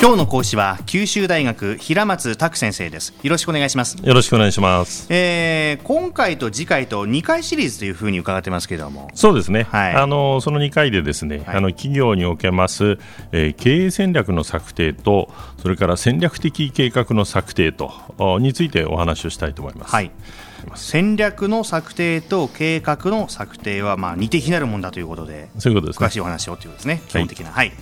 今日の講師は九州大学平松卓先生です。よろしくお願いします。よろしくお願いします、えー、今回と次回と2回シリーズというふうに伺ってますけれども。そうですね、はい。あのその2回でですね、はい。あの企業におけます、えー経営戦略の策定とそれから戦略的計画の策定とおについてお話をしたいと思います、はい。戦略の策定と計画の策定はまあ似て非なるもんだということでそういうことですね。詳しいお話をということですね。基本的な。はい、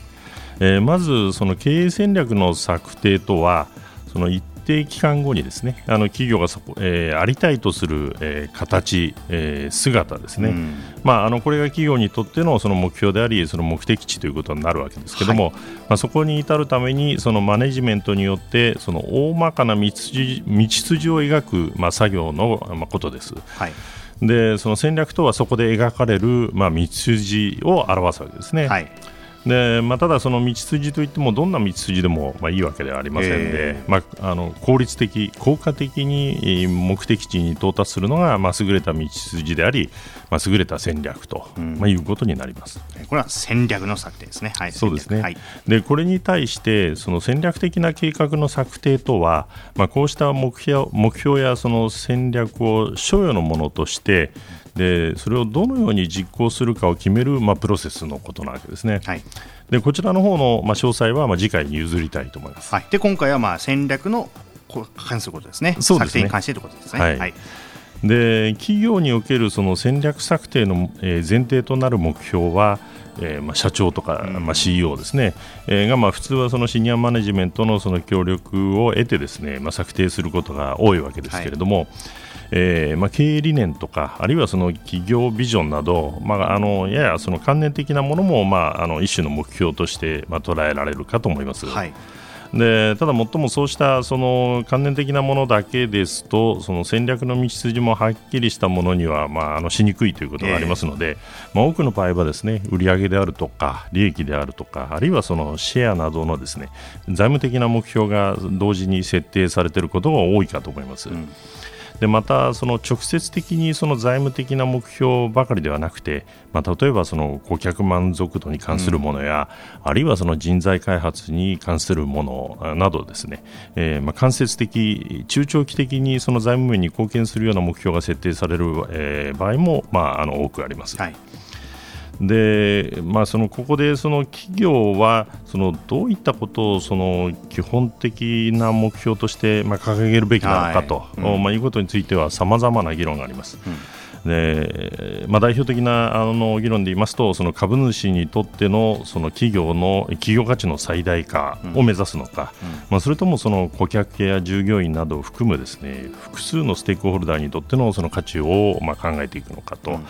えーまずその経営戦略の策定とはその一定期間後にですねあの企業がそこ、えーありたいとする、えー形、えー姿ですね、うん。まあ、あのこれが企業にとってのその目標でありその目的地ということになるわけですけども、まあ、そこに至るためにそのマネジメントによってその大まかな道筋道筋を描く、まあ、作業の、まあ、ことです。はい。でその戦略とはそこで描かれる、まあ、道筋を表すわけですね。はいでまあ、ただ、その道筋といってもどんな道筋でも、まあ、いいわけではありませんで、えまあ、あの効率的、効果的にえー目的地に到達するのが、まあ、優れた道筋であり、まあ、優れた戦略と、ん。まあ、いうことになります。これは戦略の策定ですね。はいそうですね、戦略。でこれに対してその戦略的な計画の策定とは、まあ、こうした目標目標やその戦略を所与のものとしてでそれをどのように実行するかを決める、まあ、プロセスのことなわけですね。はいはいでこちらの方の、まあ、詳細は、まあ、次回に譲りたいと思います。はい、で今回はまあ戦略のこ関することですねそうですね策定に関してということですねはいはいで企業におけるその戦略策定の、えー前提となる目標は、えーまあ、社長とか、うん。まあ、CEO ですね、えーがまあ普通はそのシニアマネジメントのその協力を得てですね、まあ、策定することが多いわけですけれども、えーまあ、経営理念とかあるいはその企業ビジョンなど、まあ、あのややその関連的なものも、まあ、あの一種の目標として、まあ、捉えられるかと思います。はいでただ、最もそうしたその関連的なものだけですとその戦略の道筋もはっきりしたものには、まあ、あのしにくいということがありますので、まあ、多くの場合はですね売上であるとか利益であるとかあるいはそのシェアなどのですね財務的な目標が同時に設定されていることが多いかと思います。んでまた、その直接的にその財務的な目標ばかりではなくて、まあ、例えばその顧客満足度に関するものや、あるいはその人材開発に関するものあなどですね、えーまあ、間接的、中長期的にその財務面に貢献するような目標が設定される、えー場合も、まあ、あの多くあります。はいで、まあ、そのここでその企業はそのどういったことをその基本的な目標としてまあ掲げるべきなのかと、はい。うん。まあ、いうことについてはさまざまな議論があります。でまあ、代表的なあの議論で言いますとその株主にとってのその企業の企業価値の最大化を目指すのか、まあ、それともその顧客や従業員などを含むですね複数のステークホルダーにとってのその価値をまあ考えていくのかと、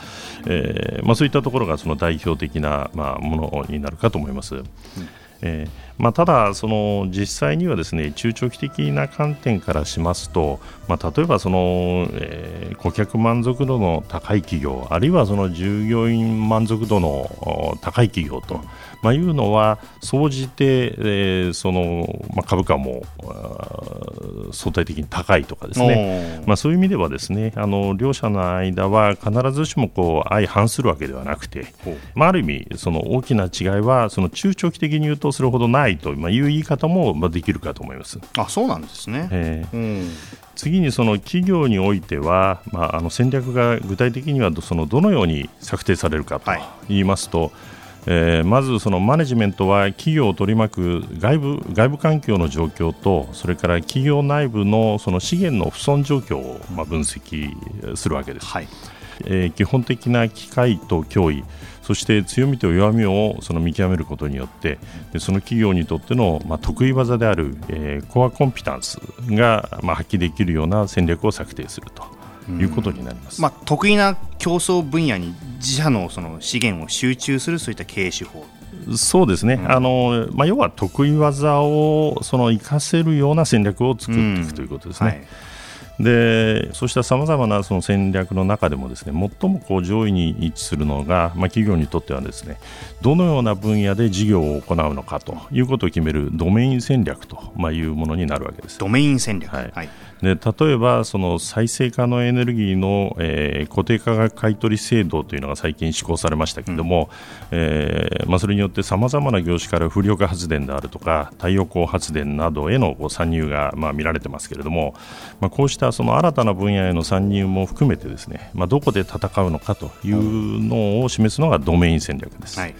えーまあ、そういったところがその代表的なまあものになるかと思います。えーまあ、ただ、その実際にはですね中長期的な観点からしますと、まあ、例えばその、えー顧客満足度の高い企業あるいはその従業員満足度のお高い企業と、まあ、いうのは総じて、えーそのまあ、株価も相対的に高いとかですね、まあ、そういう意味ではですねあの両者の間は必ずしもこう相反するわけではなくて、まあ、ある意味その大きな違いはその中長期的に言うとそれほどないとまあいう言い方もまあできるかと思います。あそうなんですね、えーうん。次にその企業においては、まあ、あの戦略が具体的にはどそのどのように策定されるかとはい。言いますと、えーまずそのマネジメントは企業を取り巻く外部外部環境の状況とそれから企業内部のその資源の不損状況をまあ分析するわけです。はい。えー基本的な機会と脅威そして強みと弱みをその見極めることによってでその企業にとっての、まあ、得意技である、えーコアコンピタンスが、まあ、発揮できるような戦略を策定するということになります。まあ、得意な競争分野に自社のその資源を集中するそういった経営手法。そうですね、あのまあ、要は得意技をその活かせるような戦略を作っていくということですね。はいでそうしたさまざまなその戦略の中でもですね最もこう上位に位置するのが、まあ、企業にとってはですねどのような分野で事業を行うのかということを決めるドメイン戦略と、まあ、いうものになるわけです。ドメイン戦略、はい。はいで例えばその再生可能エネルギーの、えー、固定価格買取制度というのが最近施行されましたけれども、うん、えー、まあ、それによってさまざまな業種から風力発電であるとか太陽光発電などへのこう参入が、まあ、見られてますけれども、まあ、こうしたその新たな分野への参入も含めてですね、まあ、どこで戦うのかというのを示すのがドメイン戦略です。はい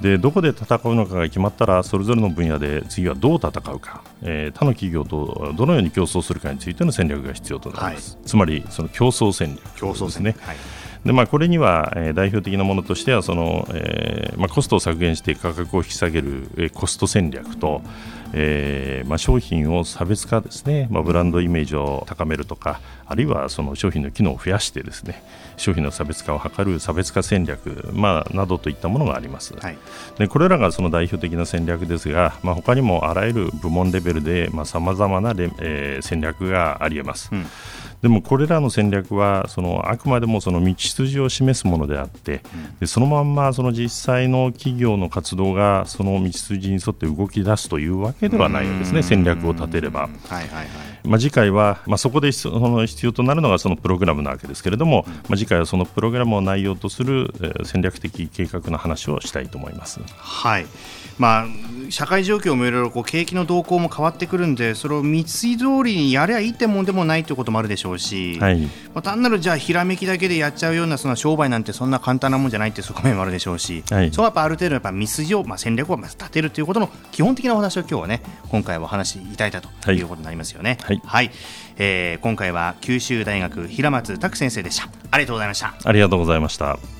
でどこで戦うのかが決まったらそれぞれの分野で次はどう戦うか、えー、他の企業とどのように競争するかについての戦略が必要となります、はい、つまりその競争戦略競争ですね。はい。でまあ、これには、えー、代表的なものとしてはその、えーまあ、コストを削減して価格を引き下げる、えー、コスト戦略と、えーまあ、商品を差別化ですね、まあ、ブランドイメージを高めるとかあるいはその商品の機能を増やしてですね商品の差別化を図る差別化戦略、まあ、などといったものがあります、はい、でこれらがその代表的な戦略ですが、まあ、他にもあらゆる部門レベルでさまざ、まなレ、えー、戦略がありえます。うんでもこれらの戦略はそのあくまでもその道筋を示すものであって、でそのまんまその実際の企業の活動がその道筋に沿って動き出すというわけではないんですね、戦略を立てれば。はいはいはいまあ、次回は、まあ、そこでその必要となるのがそのプログラムなわけですけれども、まあ、次回はそのプログラムを内容とする戦略的計画の話をしたいと思います。はい。まあ、社会状況もいろいろこう景気の動向も変わってくるんでそれを道通りにやればいいってもんでもないということもあるでしょうし、はい、まあ、単なるじゃあひらめきだけでやっちゃうようなその商売なんてそんな簡単なもんじゃないっていう側面もあるでしょうし、はい、そうやっぱある程度やっぱ道筋を、まあ、戦略をまず立てるということの基本的なお話を今日はね今回はお話しいただいたということになりますよね。はい、はい、えー、今回は九州大学平松拓先生でした。ありがとうございました。ありがとうございました